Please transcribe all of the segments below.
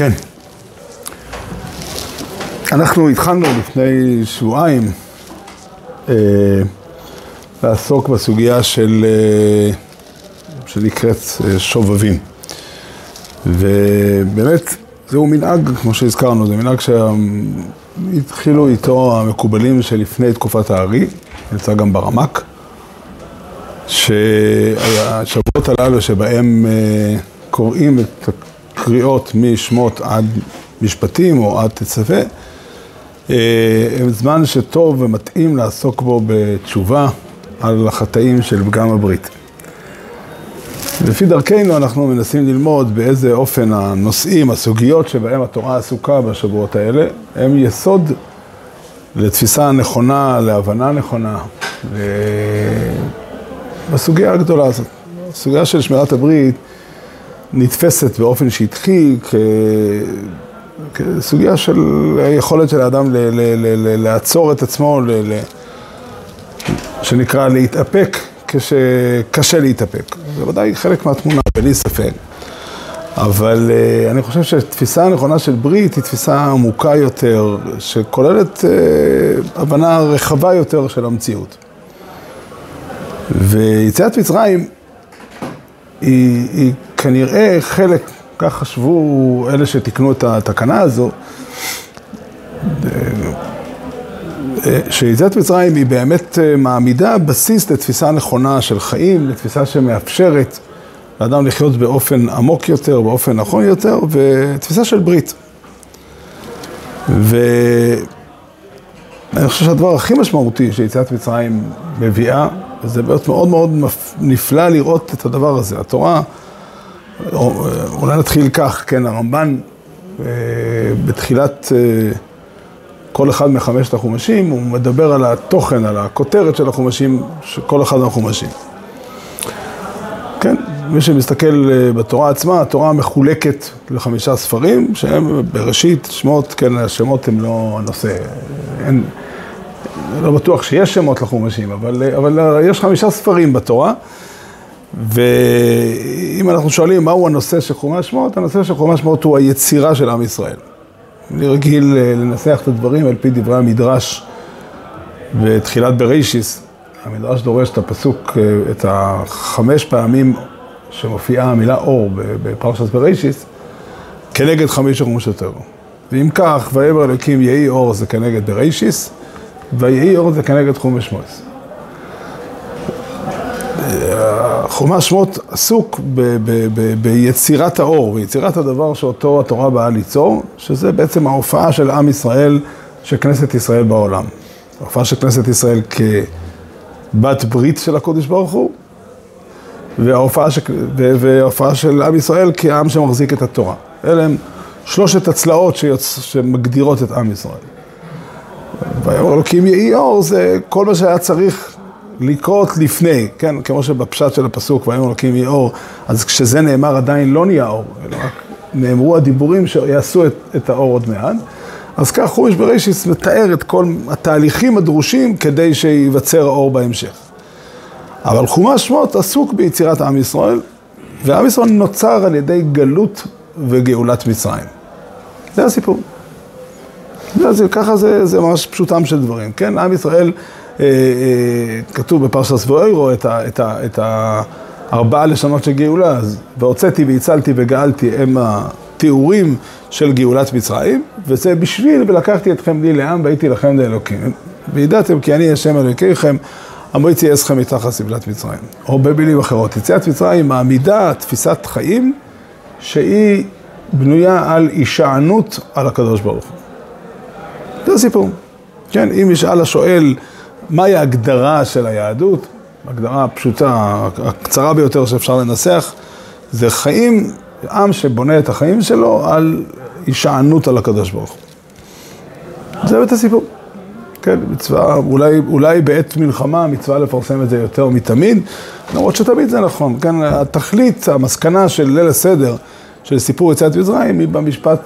כן. אנחנו התחלנו לפני שבועיים אה, לעסוק בסוגיה של, אה, שנקראת אה, שובבים. ובאמת, זהו מנהג, כמו שהזכרנו, זה מנהג שהתחילו איתו המקובלים שלפני תקופת הארי, נמצא גם ברמק, שהשבועות הללו שבהם אה, קוראים את הקריאות משמות עד משפטים או עד תצווה, אה, הם זמן שטוב ומתאים לעסוק בו בתשובה על החטאים של פגם הברית. לפי דרכנו אנחנו מנסים ללמוד באיזה אופן הנושאים, הסוגיות שבהם התורה עסוקה בשבועות האלה, הם יסוד לתפיסה נכונה, להבנה נכונה, בסוגיה הגדולה הזאת. הסוגיה של שמירת הברית נתפסת באופן כ... כסוגיה של היכולת של האדם ל... ל... ל... לעצור את עצמו. שנקרא להתאפק כשקשה להתאפק. זה ודאי חלק מהתמונה, בלי ספק. אבל uh, אני חושב שתפיסה הנכונה של ברית היא תפיסה עמוקה יותר, שכוללת uh, הבנה רחבה יותר של המציאות. ויציאת מצרים היא, היא כנראה חלק, כך חשבו אלה שתיקנו את התקנה הזו, שיציאת מצרים היא באמת מעמידה בסיס לתפיסה נכונה של חיים, לתפיסה שמאפשרת לאדם לחיות באופן עמוק יותר, באופן נכון יותר, ותפיסה של ברית. ואני חושב שהדבר הכי משמעותי שיציאת מצרים מביאה, וזה באמת מאוד מאוד נפלא לראות את הדבר הזה. התורה, אולי נתחיל כך, כן, הרמב"ן בתחילת כל אחד מחמשת החומשים, הוא מדבר על התוכן, על הכותרת של החומשים, של כל אחד מהחומשים. כן, מי שמסתכל בתורה עצמה, התורה מחולקת לחמישה ספרים, שהם בראשית, שמות, כן, השמות הם לא הנושא. אין, לא בטוח שיש שמות לחומשים, אבל, אבל יש חמישה ספרים בתורה. ואם אנחנו שואלים מהו הנושא של חומש שמות, הנושא של חומש שמות הוא היצירה של עם ישראל. אני רגיל לנסח את הדברים על פי דברי המדרש בתחילת בראשיס. המדרש דורש את הפסוק, את החמש פעמים שמופיעה המילה אור בפרשת בראשיס, כנגד חמישה חומשותיו. ואם כך, ויאמר אלוקים יהי אור זה כנגד בראשיס, ויהי אור זה כנגד חומש שמות. חומש שמות עסוק ב- ב- ב- ביצירת האור, ביצירת הדבר שאותו התורה באה ליצור, שזה בעצם ההופעה של עם ישראל, של כנסת ישראל בעולם. ההופעה של כנסת ישראל כבת ברית של הקודש ברוך הוא, וההופעה, ש... וההופעה של עם ישראל כעם שמחזיק את התורה. אלה הם שלושת הצלעות שיוצ... שמגדירות את עם ישראל. ויאמר אלוקים יהי אור, זה כל מה שהיה צריך לקרות לפני, כן, כמו שבפשט של הפסוק, ויאמר אלוקים יהי אור, אז כשזה נאמר עדיין לא נהיה אור, אלא רק נאמרו הדיבורים שיעשו את, את האור עוד מעט. אז כך חומש בראשיס מתאר את כל התהליכים הדרושים כדי שייווצר האור בהמשך. אבל חומש שמות עסוק ביצירת עם ישראל, ועם ישראל נוצר על ידי גלות וגאולת מצרים. זה הסיפור. זה, זה, ככה זה, זה ממש פשוטם של דברים, כן? עם ישראל, כתוב בפרשת סבואירו את, ה, את, ה, את הארבעה לשונות של גאולה, אז והוצאתי והצלתי וגאלתי הם התיאורים של גאולת מצרים, וזה בשביל ולקחתי אתכם לי לעם והייתי לכם לאלוקים. וידעתם כי אני השם אלוקיכם, אמריתי אסכם מתחת סבלת מצרים. או במילים אחרות, יציאת מצרים מעמידה תפיסת חיים שהיא בנויה על הישענות על הקדוש ברוך הוא. זה הסיפור. כן, אם ישאל השואל מהי ההגדרה של היהדות, הגדרה הפשוטה, הקצרה ביותר שאפשר לנסח, זה חיים, עם שבונה את החיים שלו על הישענות על הקדוש ברוך הוא. זה באמת הסיפור. כן, מצווה, אולי, אולי בעת מלחמה מצווה לפרסם את זה יותר מתמיד, למרות שתמיד זה נכון. כן, התכלית, המסקנה של ליל הסדר, של סיפור יציאת מצרים, היא במשפט,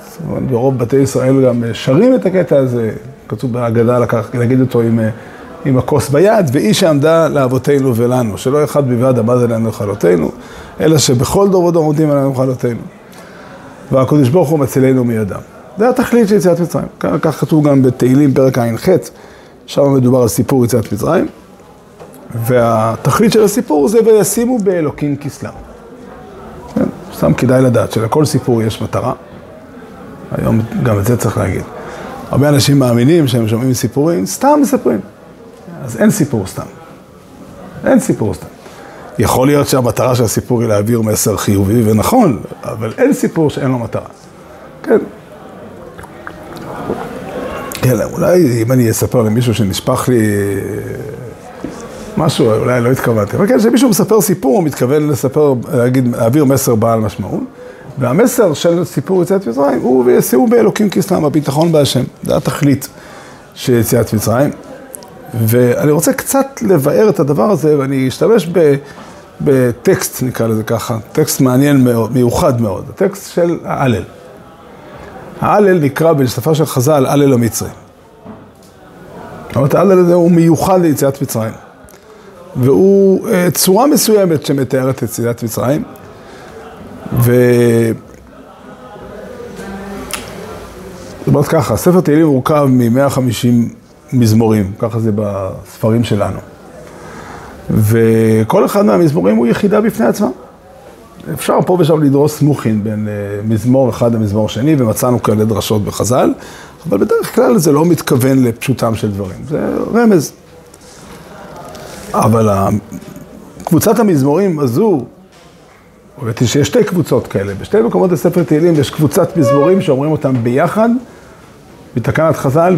ברוב בתי ישראל גם שרים את הקטע הזה, כתוב בהגדה לקח, להגיד אותו עם, עם הכוס ביד, והיא שעמדה לאבותינו ולנו, שלא אחד בלבד עמד עלינו לכלותינו, אלא שבכל דור ודור עומדים עלינו לכלותינו. והקדוש ברוך הוא מצילנו מידם. זה התכלית של יציאת מצרים. כך כתוב גם בתהילים פרק ע"ח, שם מדובר על סיפור יציאת מצרים. והתכלית של הסיפור זה וישימו באלוקים כסלם. כן, סתם כדאי לדעת שלכל סיפור יש מטרה. היום גם את זה צריך להגיד. הרבה אנשים מאמינים שהם שומעים סיפורים, סתם מספרים. אז אין סיפור סתם. אין סיפור סתם. יכול להיות שהמטרה של הסיפור היא להעביר מסר חיובי ונכון, אבל אין סיפור שאין לו מטרה. כן. כן, אולי אם אני אספר למישהו שנשפך לי משהו, אולי לא התכוונתי, אבל כן, כשמישהו מספר סיפור, הוא מתכוון לספר, להגיד, להעביר מסר בעל משמעות. והמסר של סיפור יציאת מצרים הוא וישימו באלוקים כאסלאם, הביטחון בהשם. זה התכלית של יציאת מצרים. ואני רוצה קצת לבאר את הדבר הזה, ואני אשתמש ב, בטקסט, נקרא לזה ככה, טקסט מעניין מאוד, מיוחד מאוד, הטקסט של ההלל. ההלל נקרא בשפה של חז"ל הלל המצרי. זאת אומרת, ההלל הזה הוא מיוחד ליציאת מצרים. והוא אה, צורה מסוימת שמתארת את יציאת מצרים. ו... זאת אומרת ככה, ספר תהילים מורכב מ-150 מזמורים, ככה זה בספרים שלנו. וכל אחד מהמזמורים הוא יחידה בפני עצמה. אפשר פה ושם לדרוס מוכין בין אה, מזמור אחד למזמור שני, ומצאנו כאלה דרשות בחז"ל, אבל בדרך כלל זה לא מתכוון לפשוטם של דברים, זה רמז. אבל קבוצת המזמורים הזו, היא שיש שתי קבוצות כאלה, בשתי מקומות בספר תהילים יש קבוצת מזמורים שאומרים אותם ביחד, בתקנת חז"ל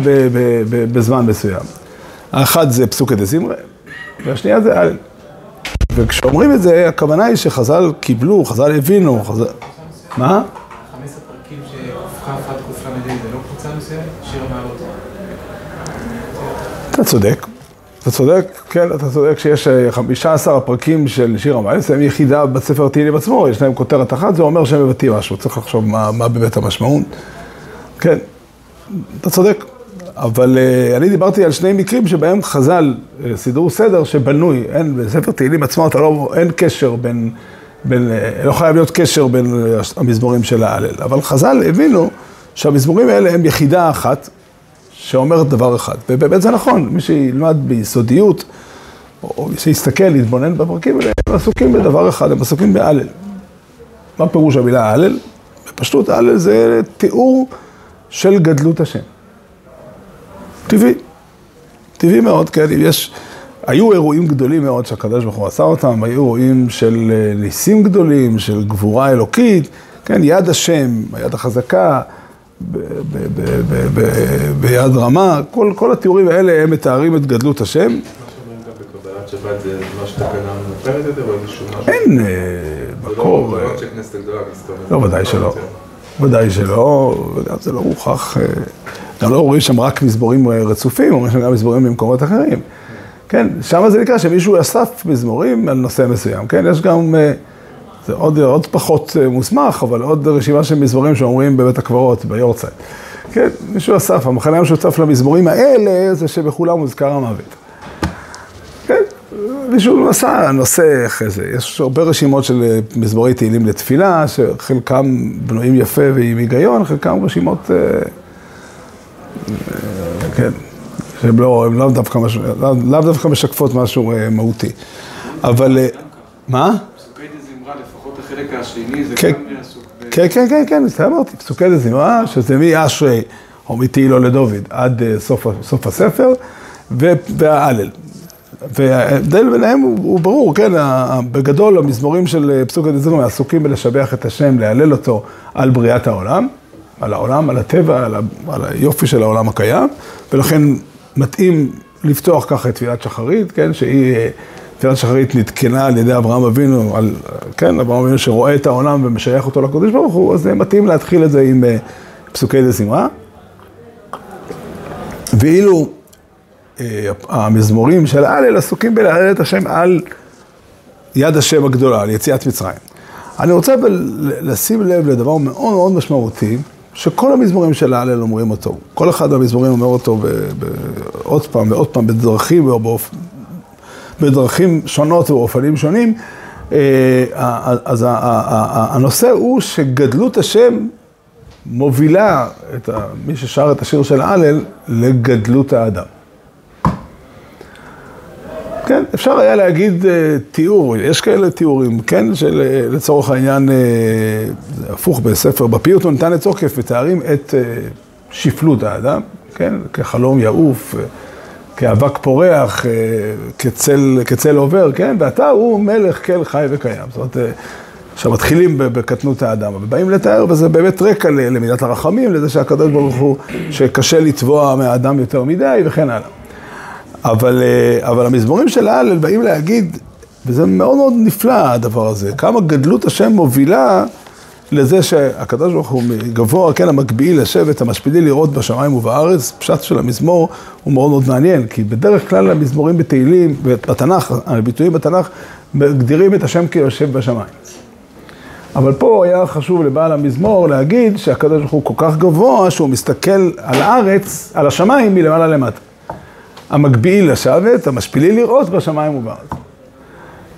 בזמן מסוים. האחד זה פסוקי דזמרי, והשנייה זה הלל. וכשאומרים את זה, הכוונה היא שחז"ל קיבלו, חז"ל הבינו, חז"ל... מה? חמש הפרקים שק"כ עד קל"ה זה לא קבוצה מסוימת? שיר המעלות? אתה צודק. אתה צודק, כן, אתה צודק שיש 15 אה, הפרקים של שיר המעלס, הם יחידה בספר תהילים עצמו, יש להם כותרת אחת, זה אומר שהם מבטאים משהו, צריך לחשוב מה, מה באמת המשמעות. כן, אתה צודק, אבל uh, אני דיברתי על שני מקרים שבהם חז"ל uh, סידרו סדר שבנוי, אין, בספר תהילים עצמו אתה לא, אין קשר בין, בין, uh, לא חייב להיות קשר בין המזמורים של ההלל, אבל חז"ל הבינו שהמזמורים האלה הם יחידה אחת, שאומרת דבר אחד, ובאמת זה נכון, מי שילמד ביסודיות, או מי שיסתכל, להתבונן בפרקים האלה, הם עסוקים בדבר אחד, הם עסוקים בהלל. מה פירוש המילה הלל? בפשטות הלל זה תיאור של גדלות השם. טבעי, טבעי מאוד, כן, יש, היו אירועים גדולים מאוד שהקדוש ברוך הוא עשה אותם, היו אירועים של אה, ניסים גדולים, של גבורה אלוקית, כן, יד השם, היד החזקה, ביד רמה, כל, כל התיאורים האלה הם מתארים את גדלות השם. שבת זה ממש תקנה מופרת יותר או איזשהו משהו? אין מקור. זה לא רק שהכנסת הגדולה, לא, ודאי שלא. ודאי שלא, וגם זה לא מוכח, גם לא רואים שם רק מזמורים רצופים, אומרים שם גם מזמורים ממקומות אחרים. כן, שם זה נקרא שמישהו אסף מזמורים על נושא מסוים, כן, יש גם... זה עוד, עוד פחות אה, מוסמך, אבל עוד רשימה של מזמורים שאומרים בבית הקברות, ביורצייט. כן, מישהו אסף, המחנה המשותף למזמורים האלה זה שבכולם מוזכר המוות. מישהו עשה נושא אחרי זה. יש הרבה רשימות של אה, מזמורי תהילים לתפילה, שחלקם בנויים יפה ועם היגיון, חלקם רשימות, אה, כן, שהן לא, לאו דווקא, לא, לאו דווקא משקפות משהו מהותי. אבל, מה? החלק השני זה כן, גם מהסוג... כן, כן, כן, כן, זה אמרתי, פסוקי דזמרה, שזה מאשרי או מתהילו לדוד עד אה, סוף הספר, וההלל. וההבדל ביניהם הוא, הוא ברור, כן, בגדול המזמורים של אה, פסוקי דזמרה עסוקים בלשבח את השם, להלל אותו על בריאת העולם, על העולם, על הטבע, על, ה, על היופי של העולם הקיים, ולכן מתאים לפתוח ככה את תפילת שחרית, כן, שהיא... אה, תפילת שחרית נתקנה על ידי אברהם אבינו, על, כן, אברהם אבינו שרואה את העולם ומשייך אותו לקודש ברוך הוא, אז זה מתאים להתחיל את זה עם uh, פסוקי דה זמרה. ואילו המזמורים של ההלל עסוקים בלהלל את השם על יד השם הגדולה, על יציאת מצרים. אני רוצה לשים לב לדבר מאוד מאוד משמעותי, שכל המזמורים של ההלל אומרים אותו. כל אחד מהמזמורים אומר אותו עוד פעם ועוד פעם בדרכים ובאופ... בדרכים שונות ובאופנים שונים, אז הנושא הוא שגדלות השם מובילה את מי ששר את השיר של הלל לגדלות האדם. כן, אפשר היה להגיד uh, תיאור, יש כאלה תיאורים, כן, שלצורך העניין, uh, הפוך בספר, בפיוט הוא נתן לתוקף, מתארים את שפלות האדם, כן, כחלום יעוף, כאבק פורח, כצל, כצל עובר, כן, ואתה הוא מלך כל חי וקיים. זאת אומרת, עכשיו מתחילים בקטנות האדם, ובאים לתאר, וזה באמת רקע למידת הרחמים, לזה שהקדוש ברוך הוא, שקשה לתבוע מהאדם יותר מדי, וכן הלאה. אבל, אה, אבל המזמורים של ההלל באים להגיד, וזה מאוד מאוד נפלא הדבר הזה, כמה גדלות השם מובילה לזה שהקדוש ברוך הוא גבוה, כן, המקביעי לשבת, המשפילי לראות בשמיים ובארץ, פשט של המזמור הוא מאוד מאוד מעניין, כי בדרך כלל המזמורים בתהילים, בתנ"ך, הביטויים בתנ"ך, מגדירים את השם כיושב בשמיים. אבל פה היה חשוב לבעל המזמור להגיד שהקדוש ברוך הוא כל כך גבוה שהוא מסתכל על הארץ, על השמיים מלמעלה למטה. המקביעי לשבת, המשפילי לראות בשמיים ובארץ.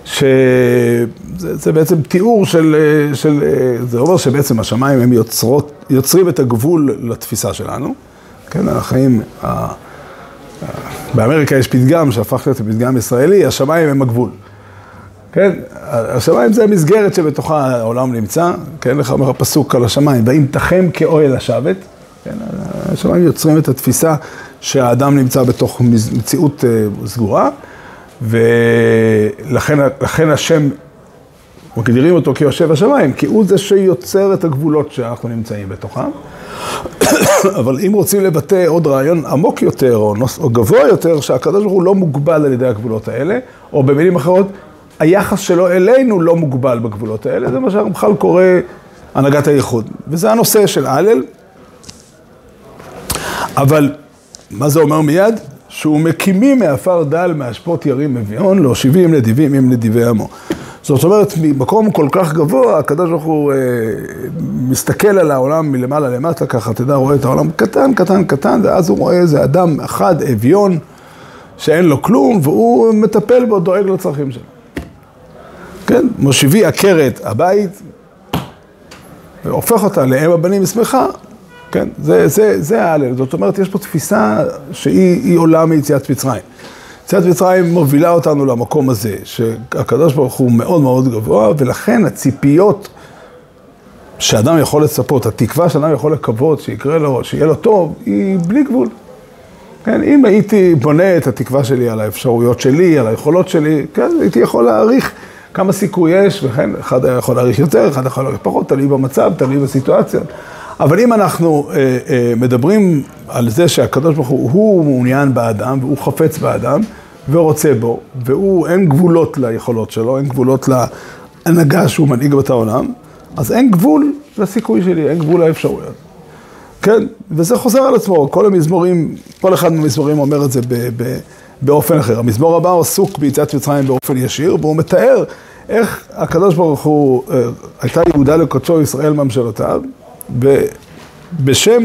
שזה בעצם תיאור של, של, זה אומר שבעצם השמיים הם יוצרות, יוצרים את הגבול לתפיסה שלנו. כן, החיים, באמריקה יש פתגם שהפך להיות פתגם ישראלי, השמיים הם הגבול. כן, השמיים זה המסגרת שבתוכה העולם נמצא, כן, לך אומר הפסוק על השמיים, ואם תחם כאוהל השבת, כן, השמיים יוצרים את התפיסה שהאדם נמצא בתוך מציאות אה, סגורה, ולכן השם, מגדירים אותו כיושב השמיים, כי הוא זה שיוצר את הגבולות שאנחנו נמצאים בתוכם. אבל אם רוצים לבטא עוד רעיון עמוק יותר, או, נוס, או גבוה יותר, שהקדוש ברוך הוא לא מוגבל על ידי הגבולות האלה, או במילים אחרות, היחס שלו אלינו לא מוגבל בגבולות האלה, זה מה שהרמח"ל קורא הנהגת הייחוד. וזה הנושא של הלל. אבל מה זה אומר מיד? שהוא מקימים מעפר דל, מאשפות ירים אביון, להושיבים נדיבים עם נדיבי עמו. זאת אומרת, ממקום כל כך גבוה, הקדוש ברוך הוא אה, מסתכל על העולם מלמעלה למטה, ככה, אתה יודע, רואה את העולם קטן, קטן, קטן, ואז הוא רואה איזה אדם אחד, אביון, שאין לו כלום, והוא מטפל בו, דואג לצרכים שלו. כן, מושיבי עקרת הבית, והופך אותה לאם הבנים שמחה, כן, זה, זה, זה ההלל. זאת אומרת, יש פה תפיסה שהיא עולה מיציאת מצרים. יציאת מצרים מובילה אותנו למקום הזה, שהקדוש ברוך הוא מאוד מאוד גבוה, ולכן הציפיות שאדם יכול לצפות, התקווה שאדם יכול לקוות שיקרה לו, שיהיה לו טוב, היא בלי גבול. כן, אם הייתי בונה את התקווה שלי על האפשרויות שלי, על היכולות שלי, כן, הייתי יכול להעריך כמה סיכוי יש, וכן, אחד היה יכול להעריך יותר, אחד יכול להעריך פחות, תלוי במצב, תלוי בסיטואציה. אבל אם אנחנו אה, אה, מדברים על זה שהקדוש ברוך הוא, הוא מעוניין באדם, והוא חפץ באדם, ורוצה בו, והוא, אין גבולות ליכולות שלו, אין גבולות להנהגה שהוא מנהיג בת העולם, אז אין גבול לסיכוי שלי, אין גבול לאפשרויות. כן, וזה חוזר על עצמו, כל המזמורים, כל אחד מהמזמורים אומר את זה ב, ב, באופן אחר. המזמור הבא עסוק ביציאת מצרים באופן ישיר, והוא מתאר איך הקדוש ברוך הוא, אה, הייתה יהודה לקודשו ישראל ממשלותיו, ובשם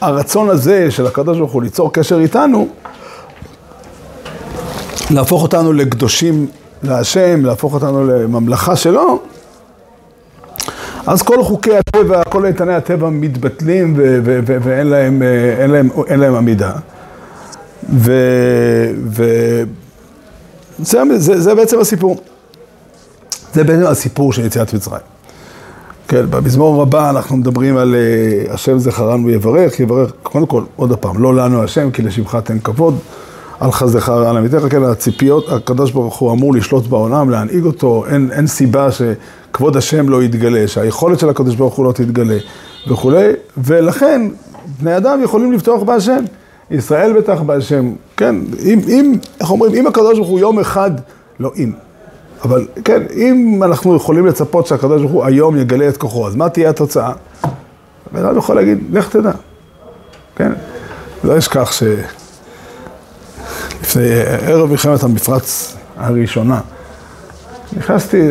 הרצון הזה של הקדוש ברוך הוא ליצור קשר איתנו, להפוך אותנו לקדושים להשם, להפוך אותנו לממלכה שלו, אז כל חוקי הטבע, כל איתני הטבע מתבטלים ואין להם, אין להם, אין להם עמידה. וזה זה, זה בעצם הסיפור. זה בעצם הסיפור של יציאת מצרים. כן, במזמור הבא אנחנו מדברים על uh, השם זכרנו יברך, יברך, קודם כל, עוד פעם, לא לנו השם, כי לשמך תן כבוד, על חזכר על עמיתך, כן, הציפיות, הקדוש ברוך הוא אמור לשלוט בעולם, להנהיג אותו, אין, אין סיבה שכבוד השם לא יתגלה, שהיכולת של הקדוש ברוך הוא לא תתגלה וכולי, ולכן בני אדם יכולים לבטוח בהשם. ישראל בטח בהשם, כן, אם, אם, איך אומרים, אם הקדוש ברוך הוא יום אחד, לא אם, אבל כן, אם אנחנו יכולים לצפות שהקדוש ברוך הוא היום יגלה את כוחו, אז מה תהיה התוצאה? בן אדם יכול להגיד, לך תדע, כן? לא אשכח שלפני ערב מלחמת המפרץ הראשונה, נכנסתי,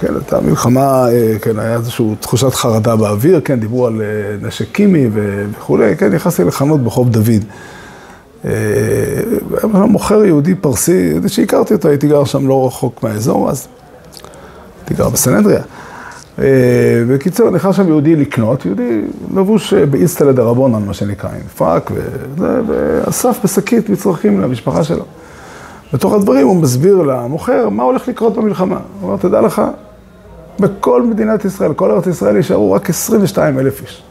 כן, הייתה מלחמה, אה, כן, היה איזושהי תחושת חרדה באוויר, כן, דיברו על אה, נשק קימי וכולי, כן, נכנסתי לחנות בחוב דוד. היה מוכר יהודי פרסי, שהכרתי אותו, הייתי גר שם לא רחוק מהאזור, אז הייתי גר בסנהדריה. אה, בקיצור, נכנס שם יהודי לקנות, יהודי לבוש אה, באיסטלה דה רבונן, מה שנקרא, עם וזה, ואסף בשקית מצרכים למשפחה שלו. בתוך הדברים הוא מסביר למוכר מה הולך לקרות במלחמה. הוא אומר, תדע לך, בכל מדינת ישראל, כל ארץ ישראל יישארו רק 22 אלף איש.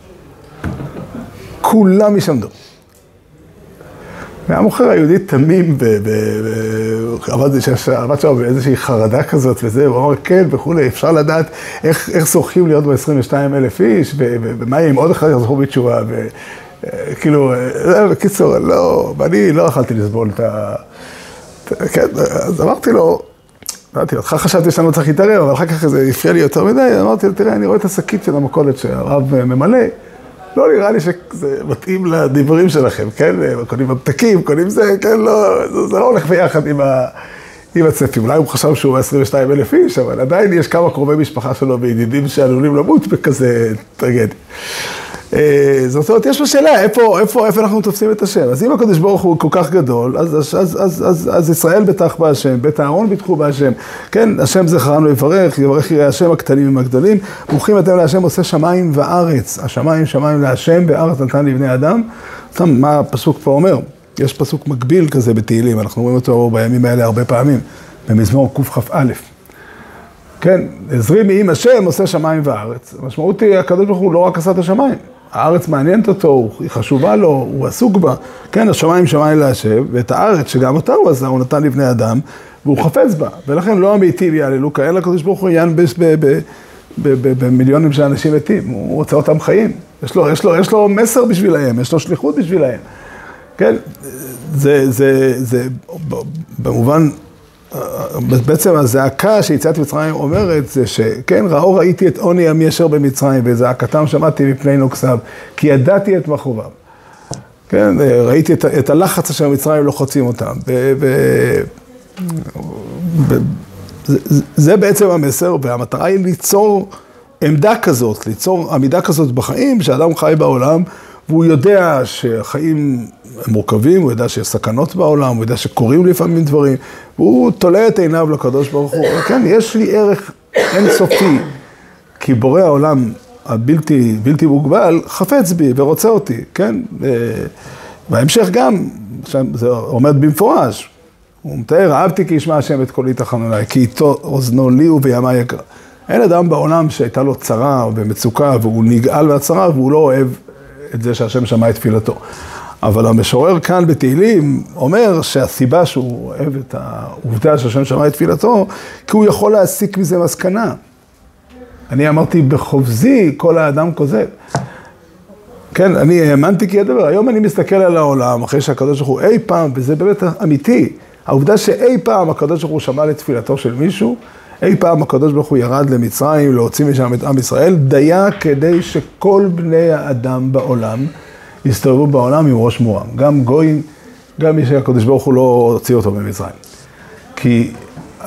כולם ישמדו. והמוכר היהודי תמים, עבד שם באיזושהי חרדה כזאת וזה, הוא אמר כן וכולי, אפשר לדעת איך, איך זוכים להיות ב-22 אלף איש, ומה יהיה אם עוד אחד יחזרו בתשובה, וכאילו, בקיצור, לא, ואני לא יכלתי לסבול את ה... כן, אז אמרתי לו, אמרתי, אותך חשבתי שאני לא צריך להתערב, אבל אחר כך זה הפריע לי יותר מדי, אמרתי לו, תראה, אני רואה את השקית של המכולת שהרב ממלא. לא נראה לי שזה מתאים לדברים שלכם, כן? קונים ממתקים, קונים זה, כן? לא, זה, זה לא הולך ביחד עם, ה, עם הצפי. אולי הוא חשב שהוא 22 אלף איש, אבל עדיין יש כמה קרובי משפחה שלו וידידים שעלולים למות בכזה טרגדיה. אה, זאת אומרת, יש פה שאלה, איפה, איפה, איפה אנחנו תופסים את השם? אז אם הקדוש ברוך הוא כל כך גדול, אז, אז, אז, אז, אז, אז ישראל בטח בהשם, בית אהרון ביטחו בהשם, כן, השם זכרנו יברך, יברך יראה השם הקטנים עם הגדולים, ברוכים אתם להשם עושה שמיים וארץ, השמיים שמיים להשם וארץ נתן לבני אדם, סתם, מה הפסוק פה אומר? יש פסוק מקביל כזה בתהילים, אנחנו רואים אותו בימים האלה הרבה פעמים, במזמור קכ"א. כן, עזרי מעם השם עושה שמיים וארץ. המשמעות היא, הקדוש ברוך הוא לא רק עשה את השמיים, הארץ מעניינת אותו, היא חשובה לו, הוא עסוק בה. כן, השמיים שמיים להשב, ואת הארץ, שגם אותה הוא עשה, הוא נתן לבני אדם, והוא חפץ בה. ולכן לא המתים יעללו כאלה, הקדוש ברוך הוא ינבש במיליונים של אנשים מתים, הוא רוצה אותם חיים. יש לו, יש לו, יש לו מסר בשבילהם, יש לו שליחות בשבילהם. כן, זה, זה, זה, במובן בעצם הזעקה שיציאת מצרים אומרת זה שכן, ראו ראיתי את עוני עמי אשר במצרים וזעקתם שמעתי מפני נוקסיו כי ידעתי את מכאוביו. כן, ראיתי את, את הלחץ אשר מצרים לוחצים אותם. ו, ו, ו, זה, זה בעצם המסר והמטרה היא ליצור עמדה כזאת, ליצור עמידה כזאת בחיים, שאדם חי בעולם והוא יודע שהחיים מורכבים, הוא יודע שיש סכנות בעולם, הוא יודע שקורים לפעמים דברים, והוא תולה את עיניו לקדוש ברוך הוא. כן, יש לי ערך אינסופי, כי בורא העולם הבלתי בלתי מוגבל חפץ בי ורוצה אותי, כן? בהמשך גם, זה עומד במפורש, הוא מתאר, אהבתי כי ישמע השם את קולי תחנוני, כי איתו אוזנו לי ובימי יקרא. אין אדם בעולם שהייתה לו צרה או במצוקה והוא נגאל מהצרה והוא לא אוהב את זה שהשם שמע את תפילתו. אבל המשורר כאן בתהילים אומר שהסיבה שהוא אוהב את העובדה שהשם שמע את תפילתו, כי הוא יכול להסיק מזה מסקנה. אני אמרתי בחובזי כל האדם כוזב. כן, אני האמנתי כי ידבר. היום אני מסתכל על העולם, אחרי שהקדוש ברוך הוא אי פעם, וזה באמת אמיתי, העובדה שאי פעם הקדוש ברוך הוא שמע לתפילתו של מישהו, אי פעם הקדוש ברוך הוא ירד למצרים להוציא משם את עם ישראל, דייה כדי שכל בני האדם בעולם יסתובבו בעולם עם ראש מורם. גם גוי, גם מי שהקדוש ברוך הוא לא הוציא אותו ממצרים. כי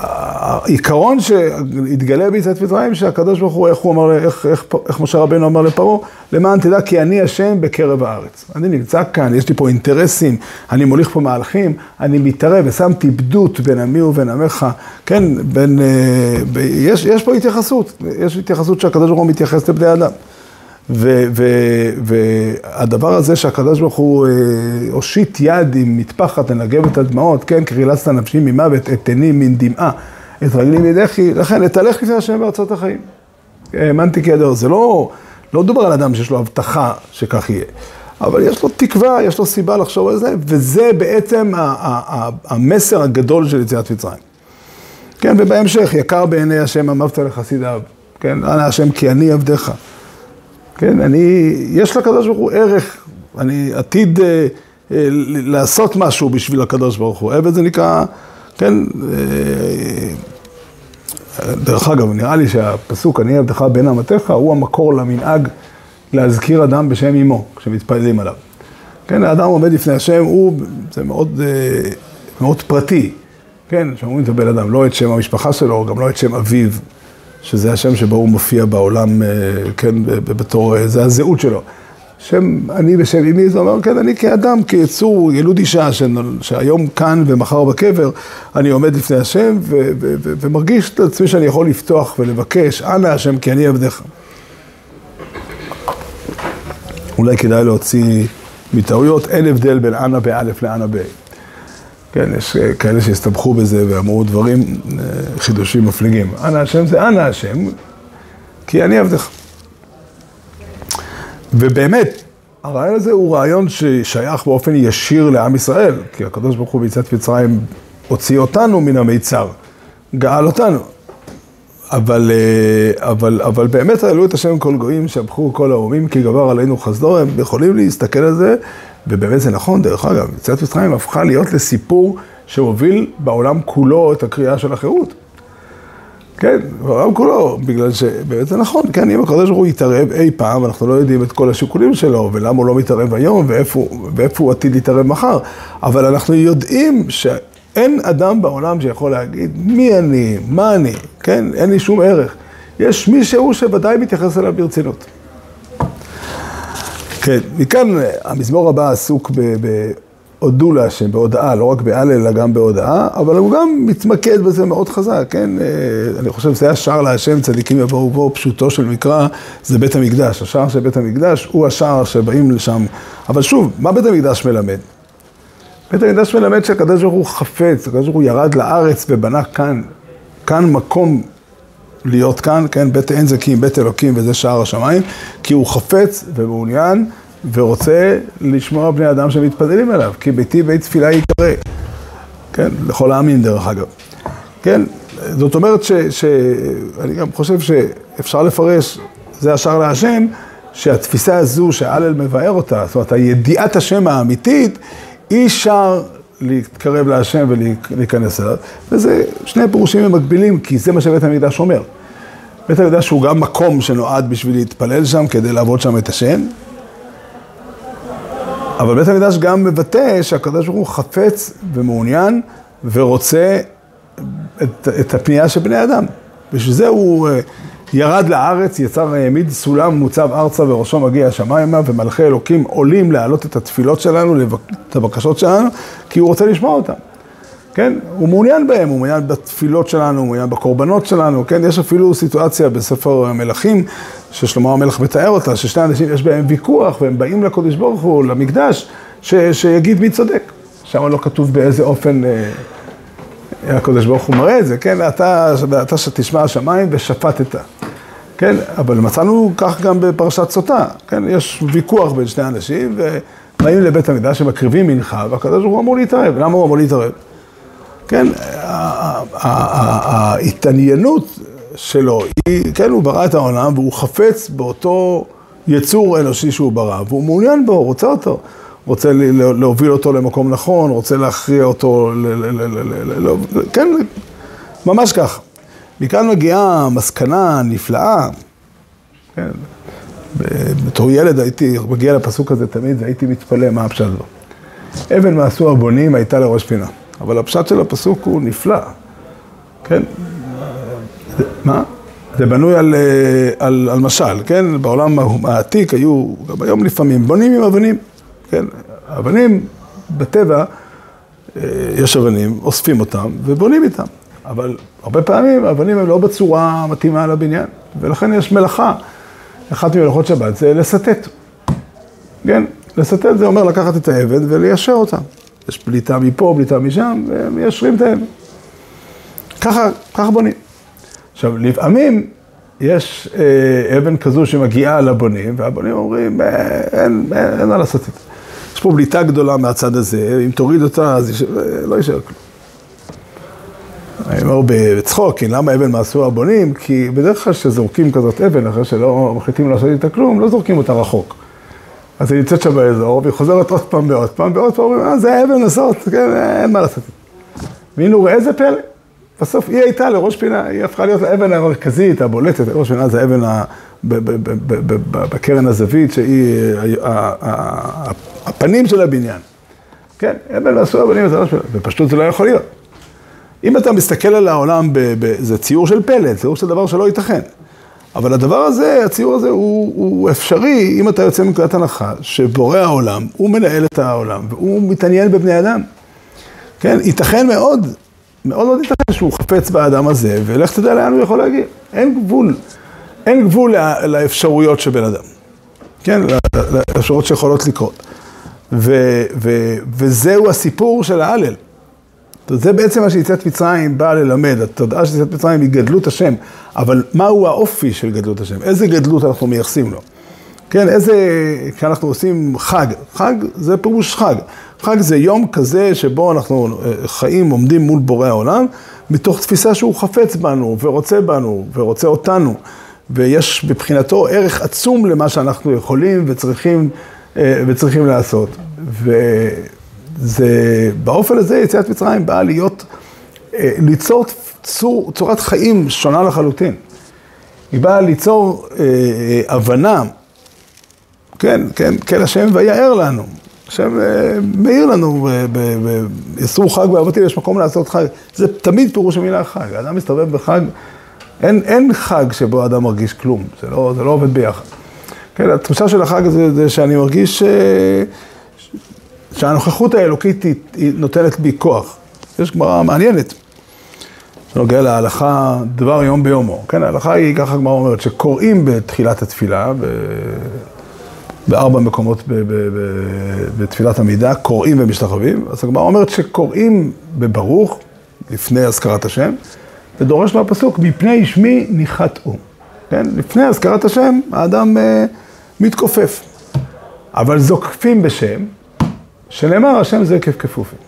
העיקרון שהתגלה ביציאת מצרים, שהקדוש ברוך הוא, איך הוא אמר, איך, איך, איך משה רבנו אמר לפרעה, למען תדע כי אני השם בקרב הארץ. אני נמצא כאן, יש לי פה אינטרסים, אני מוליך פה מהלכים, אני מתערב ושמתי בדות בין עמי ובין עמך, כן, בין, אה, ב, יש, יש פה התייחסות, יש התייחסות שהקדוש ברוך הוא מתייחס לבני אדם. והדבר הזה שהקדוש ברוך הוא אה, הושיט יד עם מטפחת לנגב את הדמעות, כן, חילצת נפשי ממוות, את עיני מן דמעה, את רגלי מדחי, לכן לתהלך לפני השם בארצות החיים. האמנתי כידוע, זה לא, לא דובר על אדם שיש לו הבטחה שכך יהיה, אבל יש לו תקווה, יש לו סיבה לחשוב על זה, וזה בעצם המסר הגדול של יציאת מצרים. כן, ובהמשך, יקר בעיני השם אמבת לחסידיו, כן, אנא השם כי אני עבדיך. כן, אני, יש לקדוש ברוך הוא ערך, אני עתיד אה, אה, לעשות משהו בשביל הקדוש ברוך הוא. עבד זה נקרא, כן, אה, דרך אגב, נראה לי שהפסוק, אני עבדך בין אמתיך, הוא המקור למנהג להזכיר אדם בשם אמו, כשמתפללים עליו. כן, האדם עומד לפני השם, הוא, זה מאוד, אה, מאוד פרטי, כן, שאומרים את הבן אדם, לא את שם המשפחה שלו, גם לא את שם אביו. שזה השם שבו הוא מופיע בעולם, אה, כן, בתור, אה, זה הזהות שלו. שם אני ושם אמי, זה אומר, כן, אני כאדם, כיצור, ילוד אישה, שהיום כאן ומחר בקבר, אני עומד לפני השם ו- ו- ו- ומרגיש את עצמי שאני יכול לפתוח ולבקש, אנא השם כי אני עבדך. אולי כדאי להוציא מטעויות, אין הבדל בין אנא באלף לאנא ב... כן, יש כאלה שהסתבכו בזה ואמרו דברים, אה, חידושים מפליגים. אנא השם זה אנא השם, כי אני עבדך. ובאמת, הרעיון הזה הוא רעיון ששייך באופן ישיר לעם ישראל, כי הקדוש ברוך הוא ביציאת מצרים הוציא אותנו מן המיצר, גאל אותנו. אבל, אה, אבל, אבל באמת העלו את השם כל גויים, שבחו כל האומים, כי גבר עלינו חסדו, הם יכולים להסתכל על זה, ובאמת זה נכון, דרך אגב, יציאת מצרים הפכה להיות לסיפור שהוביל בעולם כולו את הקריאה של החירות. כן, בעולם כולו, בגלל שבאמת זה נכון, כן, אם הקדוש ברוך הוא יתערב אי פעם, אנחנו לא יודעים את כל השיקולים שלו, ולמה הוא לא מתערב היום, ואיפה, ואיפה הוא עתיד להתערב מחר, אבל אנחנו יודעים שאין אדם בעולם שיכול להגיד מי אני, מה אני, כן, אין לי שום ערך. יש מישהו שוודאי מתייחס אליו ברצינות. כן, מכאן המזמור הבא עסוק ב... ב הודו להשם בהודאה, לא רק בהלל אלא גם בהודאה, אבל הוא גם מתמקד בזה מאוד חזק, כן? אה, אני חושב שזה השער להשם, צדיקים יבואו בו, פשוטו של מקרא, זה בית המקדש. השער של בית המקדש הוא השער שבאים לשם. אבל שוב, מה בית המקדש מלמד? בית המקדש מלמד שהקדוש ברוך הוא חפץ, הקדוש ברוך הוא ירד לארץ ובנה כאן, כאן מקום להיות כאן, כן? בית עין זקים, בית אלוקים וזה שער השמיים, כי הוא חפץ ומעוניין. ורוצה לשמוע בני אדם שמתפללים אליו, כי ביתי בית תפילה יקרא, כן, לכל העמים דרך אגב, כן, זאת אומרת ש, שאני גם חושב שאפשר לפרש, זה השער להשם, שהתפיסה הזו שהלל מבאר אותה, זאת אומרת, הידיעת השם האמיתית, היא שער להתקרב להשם ולהיכנס אליו, וזה שני פירושים מקבילים, כי זה מה שבית המקדש אומר. בית המקדש הוא גם מקום שנועד בשביל להתפלל שם, כדי לעבוד שם את השם, אבל בית המקדש גם מבטא שהקדוש ברוך הוא חפץ ומעוניין ורוצה את, את הפנייה של בני אדם. בשביל זה הוא אה, ירד לארץ, יצר, העמיד סולם מוצב ארצה וראשו מגיע השמיימה ומלכי אלוקים עולים להעלות את התפילות שלנו, את הבקשות שלנו, כי הוא רוצה לשמוע אותם. כן? הוא מעוניין בהם, הוא מעוניין בתפילות שלנו, הוא מעוניין בקורבנות שלנו, כן? יש אפילו סיטואציה בספר המלכים, ששלמה המלך מתאר אותה, ששני אנשים יש בהם ויכוח, והם באים לקודש ברוך הוא, למקדש, ש, שיגיד מי צודק. שם לא כתוב באיזה אופן אה, הקודש ברוך הוא מראה את זה, כן? אתה, אתה שתשמע השמיים ושפטת. כן, אבל מצאנו כך גם בפרשת סוטה, כן, יש ויכוח בין שני אנשים, ובאים לבית המקדש, שמקריבים מנחה, והקדוש ברוך הוא אמור להתערב. למה הוא אמור להתערב? כן, ההתעניינות שלו היא, כן, הוא ברא את העולם והוא חפץ באותו יצור אנושי שהוא ברא, והוא מעוניין בו, רוצה אותו. רוצה להוביל אותו למקום נכון, רוצה להכריע אותו, כן, ממש כך. מכאן מגיעה מסקנה נפלאה, כן, בתור ילד הייתי מגיע לפסוק הזה תמיד והייתי מתפלא מה הפשט בו. אבן מעשו הבונים הייתה לראש פינה. אבל הפשט של הפסוק הוא נפלא, כן? מה? זה בנוי על, אה, על, על משל, כן? בעולם העתיק היו, גם היום לפעמים, בונים עם אבנים, כן? אבנים, בטבע, אה, יש אבנים, אוספים אותם ובונים איתם. אבל הרבה פעמים האבנים הן לא בצורה מתאימה לבניין, ולכן יש מלאכה. אחת ממלאכות שבת זה לסטט. כן? לסטט זה אומר לקחת את האבן וליישר אותה. יש פליטה מפה, פליטה משם, ומיישרים את האבן. ככה, ככה בונים. עכשיו, לפעמים יש אה, אבן כזו שמגיעה לבונים, והבונים אומרים, אה, אין, אין, אין מה זה. יש פה בליטה גדולה מהצד הזה, אם תוריד אותה, אז יש, אה, לא יישאר כלום. אומר בצחוק, כי למה אבן מעשו הבונים? כי בדרך כלל כשזורקים כזאת אבן, אחרי שלא מחליטים לעשות איתה כלום, לא זורקים אותה רחוק. אז היא נמצאת שם באזור, והיא חוזרת עוד פעם ועוד פעם, ועוד פעם אומרים, אה, זה האבן הזאת, כן, אין מה לעשות. והנה ראה איזה פלא. בסוף היא הייתה לראש פינה, היא הפכה להיות האבן המרכזית, הבולטת, ראש פינה זה האבן בקרן הזווית, שהיא הפנים של הבניין. כן, אבן ועשו הבנים, ופשטות זה לא יכול להיות. אם אתה מסתכל על העולם, זה ציור של פלא, ציור של דבר שלא ייתכן. אבל הדבר הזה, הציור הזה הוא, הוא אפשרי אם אתה יוצא מנקודת הנחה שבורא העולם, הוא מנהל את העולם והוא מתעניין בבני אדם. כן, ייתכן מאוד, מאוד מאוד ייתכן שהוא חפץ באדם הזה, ולך תדע לאן הוא יכול להגיע. אין גבול, אין גבול לאפשרויות של בן אדם. כן, לאפשרויות שיכולות לקרות. ו, ו, וזהו הסיפור של ההלל. זה בעצם מה שיציאת מצרים באה ללמד, התודעה של יציאת מצרים היא גדלות השם, אבל מהו האופי של גדלות השם? איזה גדלות אנחנו מייחסים לו? כן, איזה, כשאנחנו עושים חג, חג זה פירוש חג. חג זה יום כזה שבו אנחנו אה, חיים, עומדים מול בורא העולם, מתוך תפיסה שהוא חפץ בנו ורוצה בנו ורוצה אותנו, ויש מבחינתו ערך עצום למה שאנחנו יכולים וצריכים, אה, וצריכים לעשות. וזה, באופן הזה יציאת מצרים באה להיות, אה, ליצור צור, צורת חיים שונה לחלוטין. היא באה ליצור הבנה, כן, כן, כן השם ויער לנו. השם אה, מעיר לנו, יסרו חג באבותים, יש מקום לעשות חג. זה תמיד פירוש המילה חג. האדם מסתובב בחג, אין, אין חג שבו האדם מרגיש כלום, זה לא, זה לא עובד ביחד. כן, התחושה של החג הזה זה שאני מרגיש. אה, שהנוכחות האלוקית היא, היא נותנת בי כוח. יש גמרא מעניינת, שנוגע להלכה דבר יום ביומו. כן, ההלכה היא, ככה הגמרא אומרת, שקוראים בתחילת התפילה, ב... בארבע מקומות בתפילת עמידה, קוראים ומשתחווים. אז הגמרא אומרת שקוראים בברוך, לפני הזכרת השם, ודורש מהפסוק, מפני שמי ניחתו. כן? לפני הזכרת השם, האדם uh, מתכופף. אבל זוקפים בשם, שנאמר, השם זה כיף כפופים.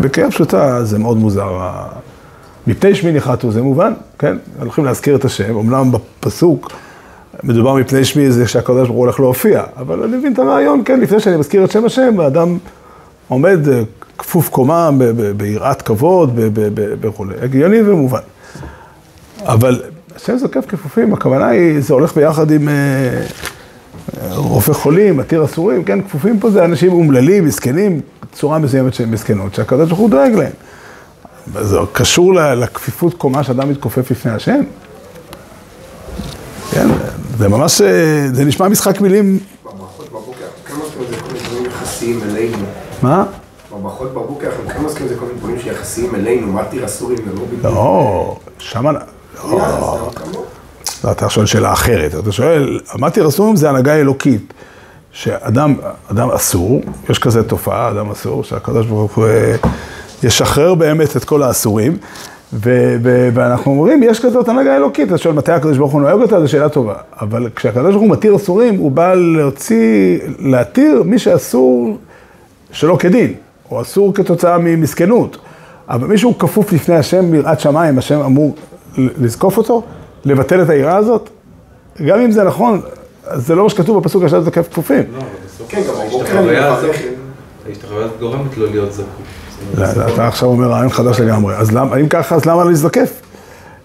בקריאה פשוטה זה מאוד מוזר. מפני שמי ניחתו זה מובן, כן? הולכים להזכיר את השם, אמנם בפסוק מדובר מפני שמי זה שהקדוש ברוך הוא הולך להופיע, אבל אני מבין את הרעיון, כן, לפני שאני מזכיר את שם השם, האדם עומד אה, כפוף קומה, ביראת כבוד וכולי, הגיוני ומובן. אבל השם זוקף כפופים, הכוונה היא, זה הולך ביחד עם אה, רופא חולים, מתיר אסורים, כן, כפופים פה זה אנשים אומללים, מסכנים, צורה מסוימת של מסכנות, שהקדוש ברוך הוא דואג להם. זה קשור לכפיפות קומה שאדם מתכופף לפני השם? כן, זה ממש, אה, זה נשמע משחק מילים. בברכות בבוקר, כמה זמן זה כל מיני דברים יחסיים אלינו? מה? בברכות בבוקר, אנחנו כמה זמן זה כל מיני דברים שיחסיים אלינו, מה תראה אסורים ולא בדיוק. לא, שמה... לא, אתה שואל שאלה אחרת, אתה שואל, אמרתי רסומים זה הנהגה אלוקית, שאדם אדם אסור, יש כזה תופעה, אדם אסור, שהקדוש ברוך הוא אה, ישחרר באמת את כל האסורים. ואנחנו אומרים, יש כזאת הנהגה אלוקית, אתה שואל מתי הקדוש ברוך הוא נוהג אותה, זו שאלה טובה. אבל כשהקדוש ברוך הוא מתיר אסורים, הוא בא להוציא, להתיר מי שאסור שלא כדין, או אסור כתוצאה ממסכנות. אבל מי שהוא כפוף לפני השם ביראת שמיים, השם אמור לזקוף אותו, לבטל את היראה הזאת. גם אם זה נכון, זה לא מה שכתוב בפסוק השם זקף כפופים. לא, אבל בסוף כן, ההשתחוויה הזאת גורמת לו להיות זקוף. אתה עכשיו אומר רעיון חדש לגמרי. אז אם ככה, אז למה להזדקף?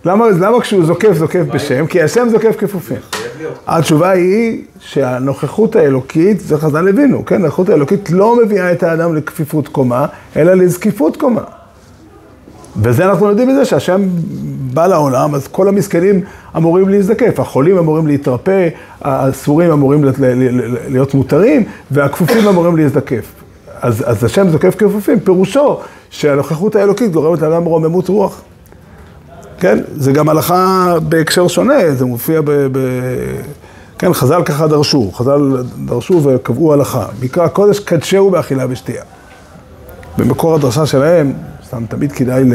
למה, למה כשהוא זוקף, זוקף בשם? כי השם זוקף כפופים. התשובה היא שהנוכחות האלוקית, זה חז"ל הבינו, כן? הנוכחות האלוקית לא מביאה את האדם לכפיפות קומה, אלא לזקיפות קומה. וזה אנחנו יודעים מזה שהשם בא לעולם, אז כל המסכנים אמורים להזדקף, החולים אמורים להתרפא, האסורים אמורים להיות מותרים, והכפופים אמורים להזדקף. אז, אז השם זוקף כפופים, פירושו שהנוכחות האלוקית גורמת לאדם רוממות רוח. כן? זה גם הלכה בהקשר שונה, זה מופיע ב... ב כן, חז"ל ככה דרשו, חז"ל דרשו וקבעו הלכה. מקרא הקודש קדשהו באכילה ושתייה. במקור הדרשה שלהם, סתם תמיד כדאי ל...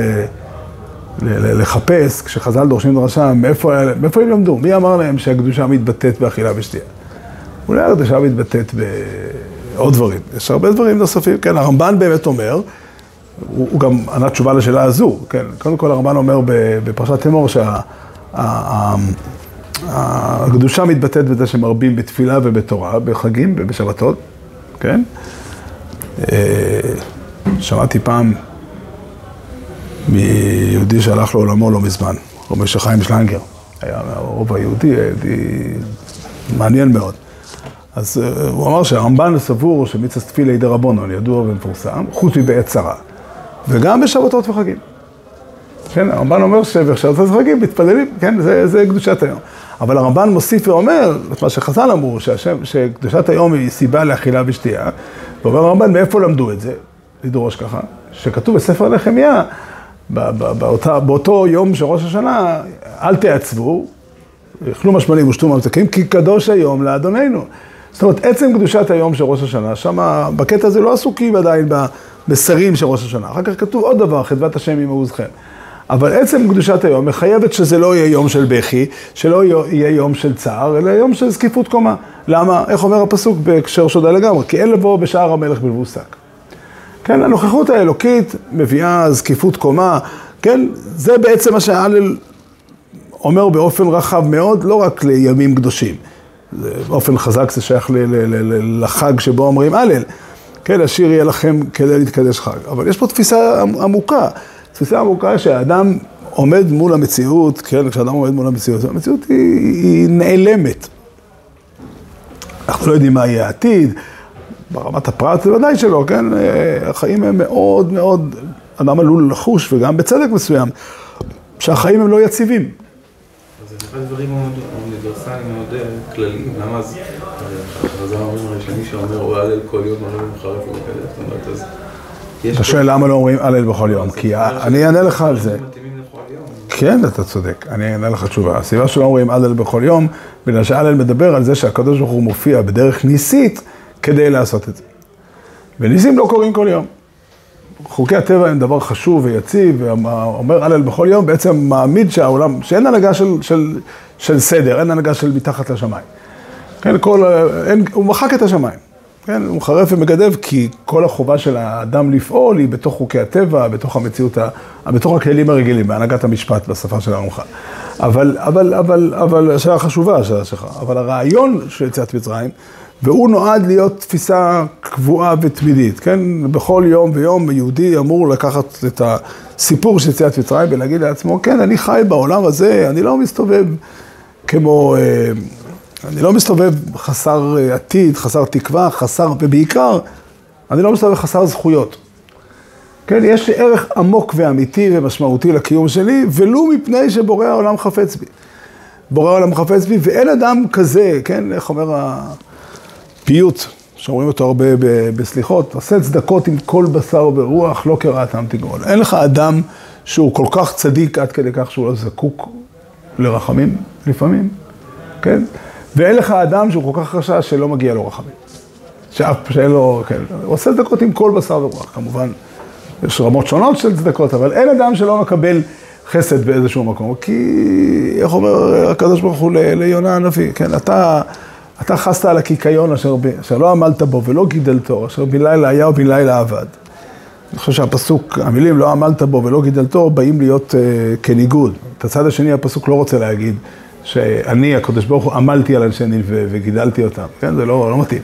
לחפש, כשחז"ל דורשים דרשה, מאיפה, הם למדו? מי אמר להם שהקדושה מתבטאת באכילה ושתייה? אולי הקדושה מתבטאת ב... עוד דברים. יש הרבה דברים נוספים, כן, הרמב"ן באמת אומר, הוא, הוא גם ענה תשובה לשאלה הזו, כן, קודם כל הרמב"ן אומר בפרשת אמור שהקדושה מתבטאת בזה שמרבים בתפילה ובתורה, בחגים ובשבתות, כן? אה, שמעתי פעם מיהודי שהלך לעולמו לא מזמן, רבי שחיים שלנגר, היה הרוב היהודי, יהודי מעניין מאוד. אז uh, הוא אמר שהרמב"ן סבור שמצווה תפילה ידי רבונון, ידוע ומפורסם, חוץ מבעת צרה, וגם בשבתות וחגים. כן, הרמב"ן אומר שבחשבת החגים מתפללים, כן, זה, זה קדושת היום. אבל הרמב"ן מוסיף ואומר, את מה שחז"ל אמרו, שהשם, שקדושת היום היא סיבה לאכילה ושתייה, ואומר הרמב"ן, מאיפה למדו את זה? לדרוש ככה, שכתוב בספר נחמיה, באותה, באותו יום של ראש השנה, אל תעצבו, אכלו משמנים ושתו ממתקים, כי קדוש היום לאדוננו. זאת אומרת, עצם קדושת היום של ראש השנה, שם בקטע הזה לא עסוקים עדיין במסרים של ראש השנה. אחר כך כתוב עוד דבר, חדבת השם עם מעוזכם. אבל עצם קדושת היום מחייבת שזה לא יהיה יום של בכי, שלא יהיה יום של צער, אלא יום של זקיפות קומה. למה? איך אומר הפסוק בהקשר שודה לגמרי? כי אין לבוא בשער המלך בלבוסק. כן, הנוכחות האלוקית מביאה זקיפות קומה, כן, זה בעצם מה שההלל אומר באופן רחב מאוד, לא רק לימים קדושים. באופן חזק זה שייך לחג שבו אומרים הלל. כן, השיר יהיה לכם כדי להתקדש חג. אבל יש פה תפיסה עמוקה. תפיסה עמוקה שהאדם עומד מול המציאות, כן, כשאדם עומד מול המציאות, המציאות היא, היא נעלמת. אנחנו לא יודעים מה יהיה העתיד, ברמת הפרט זה ודאי שלא, כן? החיים הם מאוד מאוד, אדם עלול לחוש, וגם בצדק מסוים, שהחיים הם לא יציבים. זה אחד הדברים מאוד אוניברסליים, מאוד אה, כלליים, למה אז, אז אומרים הרי שמי שאומר הוא הלל כל יום, הלל מחרף ומקדש, זאת אומרת, אז... אתה שואל למה לא אומרים הלל בכל יום, כי אני אענה לך על זה. כן, אתה צודק, אני אענה לך תשובה. הסיבה שלא אומרים הלל בכל יום, בגלל שהלל מדבר על זה שהקדוש ברוך הוא מופיע בדרך ניסית כדי לעשות את זה. וניסים לא קורים כל יום. חוקי הטבע הם דבר חשוב ויציב, ואומר הלל בכל יום, בעצם מעמיד שהעולם, שאין הנהגה של, של, של סדר, אין הנהגה של מתחת לשמיים. כן, כל, אין, הוא מחק את השמיים. כן, הוא מחרף ומגדב כי כל החובה של האדם לפעול היא בתוך חוקי הטבע, בתוך המציאות, בתוך הכללים הרגילים, בהנהגת המשפט בשפה של הרמח"ל. אבל, אבל, אבל, אבל, השאלה חשובה, השאלה שלך, אבל הרעיון של יציאת מצרים, והוא נועד להיות תפיסה קבועה ותמידית, כן? בכל יום ויום יהודי אמור לקחת את הסיפור של יציאת מצרים ולהגיד לעצמו, כן, אני חי בעולם הזה, אני לא מסתובב כמו... אה, אני לא מסתובב חסר אה, עתיד, חסר תקווה, חסר, ובעיקר, אני לא מסתובב חסר זכויות. כן, יש לי ערך עמוק ואמיתי ומשמעותי לקיום שלי, ולו מפני שבורא העולם חפץ בי. בורא העולם חפץ בי, ואין אדם כזה, כן, איך אומר הפיוט, שאומרים אותו הרבה בסליחות, עשה צדקות עם כל בשר ורוח, לא כרעתם תגרול. אין לך אדם שהוא כל כך צדיק עד כדי כך שהוא לא זקוק לרחמים לפעמים, כן? ואין לך אדם שהוא כל כך רשע שלא מגיע לו רחמים. שאף, שאין לו, כן, הוא עושה צדקות עם כל בשר ורוח, כמובן. יש רמות שונות של צדקות, אבל אין אדם שלא מקבל חסד באיזשהו מקום, כי, איך אומר הקדוש ברוך הוא ליונה הנביא, כן, אתה, אתה חסת על הקיקיון אשר, אשר לא עמלת בו ולא גידלתו, אשר בן לילה היה ובן לילה עבד. אני חושב שהפסוק, המילים לא עמלת בו ולא גידלתו, באים להיות uh, כניגוד. את הצד השני הפסוק לא רוצה להגיד. שאני, הקדוש ברוך הוא, עמלתי על אנשי נלווה וגידלתי אותם, כן? זה לא, לא מתאים.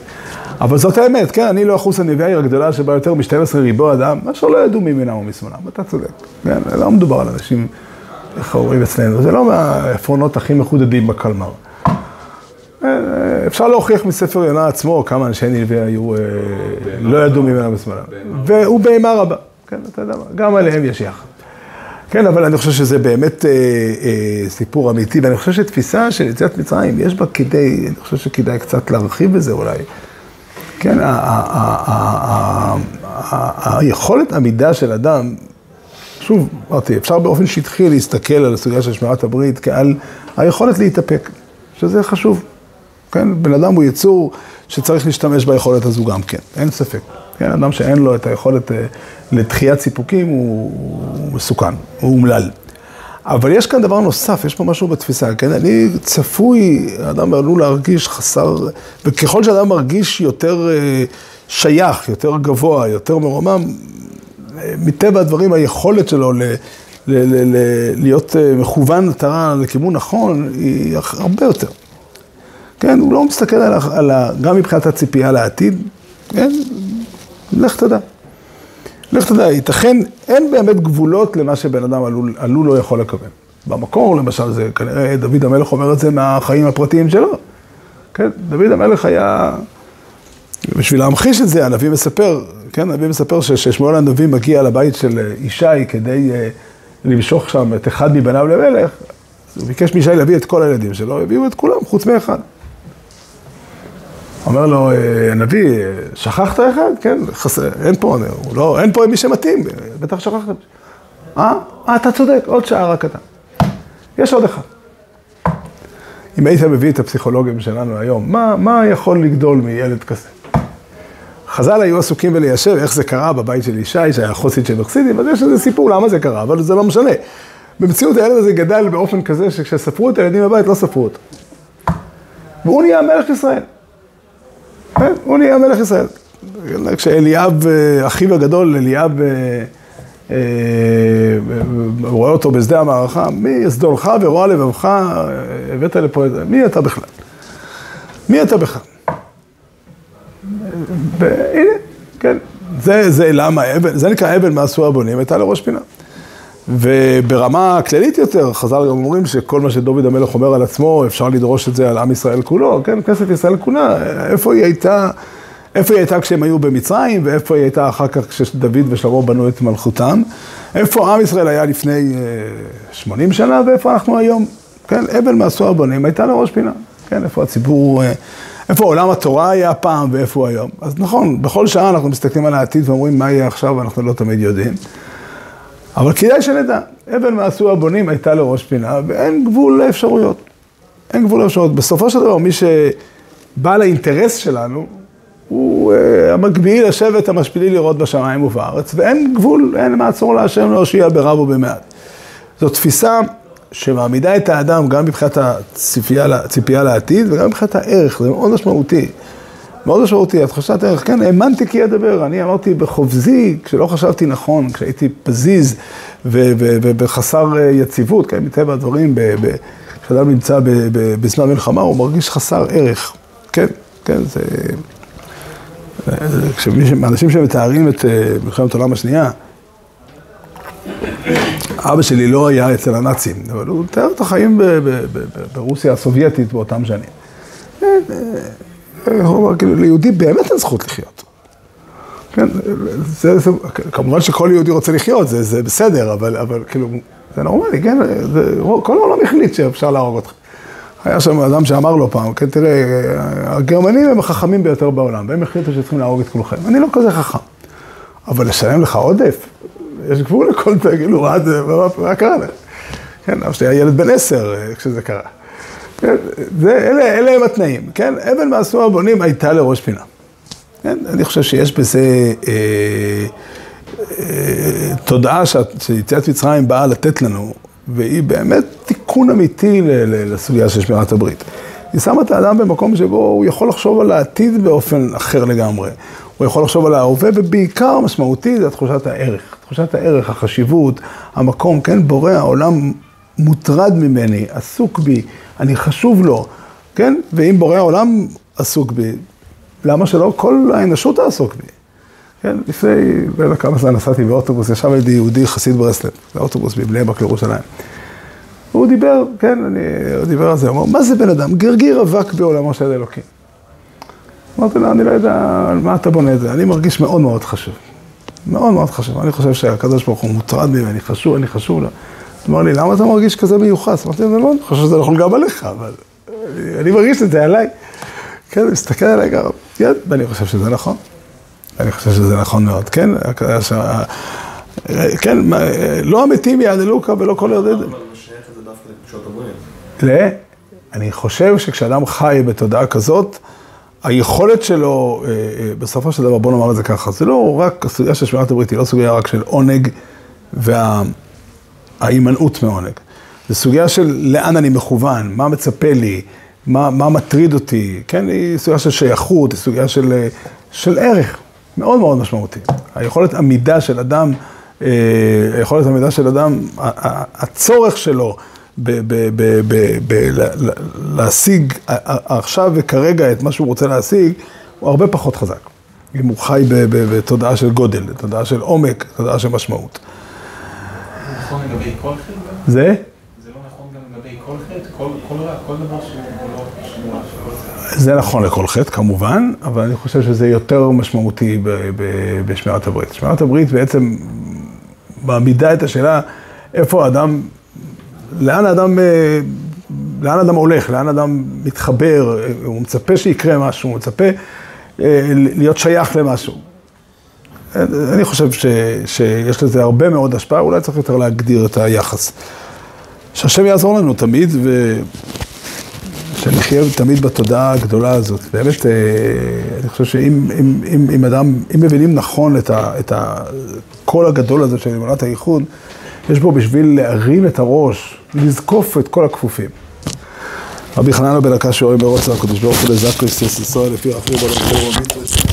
אבל זאת האמת, כן? אני לא אחוס הנביאה העיר הגדולה שבה יותר מ-12 ריבו אדם, מה שלא ידעו ממינם ומשמאלם, אתה צודק. כן? לא מדובר על אנשים, איך אומרים אצלנו, זה לא מהעפרונות הכי מחודדים בקלמר. אפשר להוכיח מספר יונה עצמו כמה אנשי נלווה היו, אה, לא ידעו ממינם ומשמאלם. והוא בהמה רבה, כן, אתה יודע מה, גם עליהם יש יחד. כן, אבל אני חושב שזה באמת אה, אה, סיפור אמיתי, ואני חושב שתפיסה של יציאת מצרים, יש בה כדי, אני חושב שכדאי קצת להרחיב בזה אולי. כן, היכולת עמידה של אדם, שוב, אמרתי, אפשר באופן שטחי להסתכל על הסוגיה של שמירת הברית כעל היכולת להתאפק, שזה חשוב. כן, בן אדם הוא יצור שצריך להשתמש ביכולת הזו גם כן, אין ספק. כן, אדם שאין לו את היכולת אה, לדחיית סיפוקים הוא, הוא מסוכן, הוא אומלל. אבל יש כאן דבר נוסף, יש פה משהו בתפיסה, כן? אני צפוי, אדם עלול להרגיש חסר, וככל שאדם מרגיש יותר אה, שייך, יותר גבוה, יותר מרומם, אה, מטבע הדברים היכולת שלו ל... ל- ל- ל- להיות מכוון מטרה לכיוון נכון, היא הרבה יותר. כן, הוא לא מסתכל על, על ה, גם מבחינת הציפייה לעתיד, כן, לך תדע. לך תדע, ייתכן, אין באמת גבולות למה שבן אדם עלול, עלול לא יכול לקבל. במקור, למשל, זה כנראה דוד המלך אומר את זה מהחיים הפרטיים שלו. כן, דוד המלך היה, בשביל להמחיש את זה, הנביא מספר, כן, הנביא מספר ששמואל הנביא מגיע לבית של ישי כדי, למשוך שם את אחד מבניו למלך, אז הוא ביקש מישי להביא את כל הילדים שלו, הביאו את כולם, חוץ מאחד. אומר לו, "אה, הנביא, שכחת אחד? כן, חסר, אין פה, לא, אין פה מי שמתאים, בטח שכחת. אה? אה, אתה צודק, עוד שעה רק אתה. יש עוד אחד. אם היית מביא את הפסיכולוגים שלנו היום, מה, מה יכול לגדול מילד כזה? חז"ל היו עסוקים בליישב איך זה קרה בבית של ישי, שהיה חוסית של אוקסידים, אז יש איזה סיפור למה זה קרה, אבל זה לא משנה. במציאות הילד הזה גדל באופן כזה שכשספרו את הילדים בבית לא ספרו אותו. והוא נהיה מלך ישראל. כן, הוא נהיה מלך ישראל. כשאליאב, אה, אחיו הגדול, אליאב, אה, אה, רואה אותו בשדה המערכה, מי יסדולך ורוע לבבך, הבאת לפה את זה, מי אתה בכלל? מי אתה בכלל? והנה, כן, זה, זה למה אבן, זה נקרא אבן מעשו הבונים, הייתה לראש פינה. וברמה כללית יותר, חז"ל גם אומרים שכל מה שדוד המלך אומר על עצמו, אפשר לדרוש את זה על עם ישראל כולו, כן, כנסת ישראל כולה, איפה היא הייתה, איפה היא הייתה כשהם היו במצרים, ואיפה היא הייתה אחר כך כשדוד ושלמה בנו את מלכותם, איפה עם ישראל היה לפני אה, 80 שנה, ואיפה אנחנו היום, כן, אבן מעשו הבונים הייתה לראש פינה, כן, איפה הציבור, אה, איפה עולם התורה היה פעם ואיפה הוא היום. אז נכון, בכל שעה אנחנו מסתכלים על העתיד ואומרים מה יהיה עכשיו, ואנחנו לא תמיד יודעים. אבל כדאי שנדע, אבן מעשו הבונים הייתה לראש פינה, ואין גבול לאפשרויות. אין גבול לאפשרויות. בסופו של דבר, מי שבעל האינטרס שלנו, הוא uh, המקביל לשבת המשפילי לראות בשמיים ובארץ, ואין גבול, אין מעצור להשם להושיע ברב ובמעט. זו תפיסה שמעמידה את האדם גם מבחינת הציפייה לעתיד וגם מבחינת הערך, זה מאוד משמעותי. מאוד משמעותי, התחושת ערך, כן, האמנתי כי אדבר, אני אמרתי בחובזי, כשלא חשבתי נכון, כשהייתי פזיז וחסר אה, יציבות, כן, מטבע הדברים, כשאדם נמצא בזמן מלחמה, הוא מרגיש חסר ערך, כן, כן, זה... כשאנשים שמתארים את אה, מלחמת העולם השנייה, אבא שלי לא היה אצל הנאצים, אבל הוא מתאר את החיים ברוסיה הסובייטית באותם שנים. אה, הוא אומר, כאילו, ליהודי באמת אין זכות לחיות. כן, זה, זה, כמובן שכל יהודי רוצה לחיות, זה, זה בסדר, אבל, אבל כאילו, זה נורמלי, כן? זה, כל העולם החליט שאפשר להרוג אותך. היה שם אדם שאמר לו פעם, כן, תראה, הגרמנים הם החכמים ביותר בעולם, והם החליטו שצריכים להרוג את כולכם. אני לא כזה חכם, אבל לשלם לך עודף, יש גבול לכל זה, כאילו, מה, קרה לך? כן, אבא שלי היה ילד בן עשר כשזה קרה. זה, אלה, אלה הם התנאים, כן? אבן מעשו הבונים הייתה לראש פינה. כן? אני חושב שיש בזה אה, אה, תודעה שיציאת מצרים באה לתת לנו, והיא באמת תיקון אמיתי ל, ל, לסוגיה של שמירת הברית. היא שמה את האדם במקום שבו הוא יכול לחשוב על העתיד באופן אחר לגמרי. הוא יכול לחשוב על ההווה, ובעיקר משמעותי זה תחושת הערך. תחושת הערך, החשיבות, המקום, כן? בורא העולם מוטרד ממני, עסוק בי, אני חשוב לו, כן? ואם בורא העולם עסוק בי, למה שלא כל האנושות תעסוק בי? כן, לפני, לא יודע כמה זמן נסעתי באוטובוס, ישב לידי יהודי חסיד ברסלב, באוטובוס מבני ברק לירושלים. הוא דיבר, כן, אני, הוא דיבר על זה, הוא אמר, מה זה בן אדם? גרגיר אבק בעולמו של אלוקים. אמרתי לו, אני לא יודע על מה אתה בונה את זה, אני מרגיש מאוד מאוד חשוב. מאוד מאוד חשוב. אני חושב שהקדוש ברוך הוא מוטרד ממני, חשוב, אני חשוב לו. אמר לי, למה אתה מרגיש כזה מיוחס? אמרתי לו, לא, אני חושב שזה נכון גם עליך, אבל אני מרגיש את זה עליי. כן, הוא מסתכל עליי גם, כן, ואני חושב שזה נכון. אני חושב שזה נכון מאוד, כן? כן, לא המתים יעדלו כה ולא כל ירדד. אבל הוא שייך את זה דווקא לקדושות הבריאה. ל... אני חושב שכשאדם חי בתודעה כזאת, היכולת שלו, אה, אה, בסופו של דבר, בוא נאמר את זה ככה, זה לא רק הסוגיה של שמירת הברית, היא לא סוגיה רק של עונג וההימנעות מעונג. זה סוגיה של לאן אני מכוון, מה מצפה לי, מה, מה מטריד אותי, כן? היא סוגיה של שייכות, היא סוגיה של, אה, של ערך, מאוד מאוד משמעותי. היכולת עמידה של אדם, היכולת עמידה של אדם, הצורך שלו להשיג עכשיו וכרגע את מה שהוא רוצה להשיג, הוא הרבה פחות חזק. אם הוא חי בתודעה של גודל, בתודעה של עומק, בתודעה של משמעות. זה נכון לגבי כל חטא? זה? זה לא נכון גם לגבי כל חטא? כל כל רע, כל דבר שהוא לא שמוע שלא זה נכון לכל חטא כמובן, אבל אני חושב שזה יותר משמעותי בשמירת הברית. שמירת הברית בעצם מעמידה את השאלה איפה האדם, לאן האדם, אה, לאן האדם הולך, לאן האדם מתחבר, אה, הוא מצפה שיקרה משהו, הוא מצפה אה, להיות שייך למשהו. אני חושב ש, שיש לזה הרבה מאוד השפעה, אולי צריך יותר להגדיר את היחס. שהשם יעזור לנו תמיד, ושנחיה תמיד בתודעה הגדולה הזאת. באמת, אה, אני חושב שאם אם, אם, אם אדם, אם מבינים נכון את, ה, את הקול הגדול הזה של אמונת הייחוד, יש בו בשביל להרים את הראש, לזקוף את כל הכפופים. רבי חננה בן הקש שאוהב ברוצה הקדוש ברוך הוא לזקו ישראל לפי בלום כל רבים